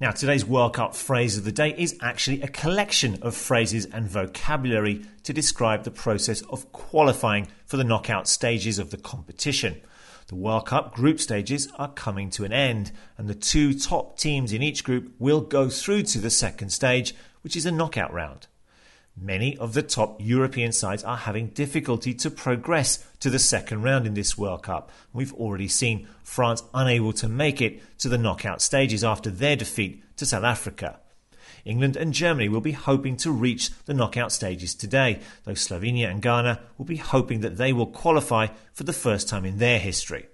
Now, today's World Cup phrase of the day is actually a collection of phrases and vocabulary to describe the process of qualifying for the knockout stages of the competition. The World Cup group stages are coming to an end, and the two top teams in each group will go through to the second stage, which is a knockout round. Many of the top European sides are having difficulty to progress to the second round in this World Cup. We've already seen France unable to make it to the knockout stages after their defeat to South Africa. England and Germany will be hoping to reach the knockout stages today, though Slovenia and Ghana will be hoping that they will qualify for the first time in their history.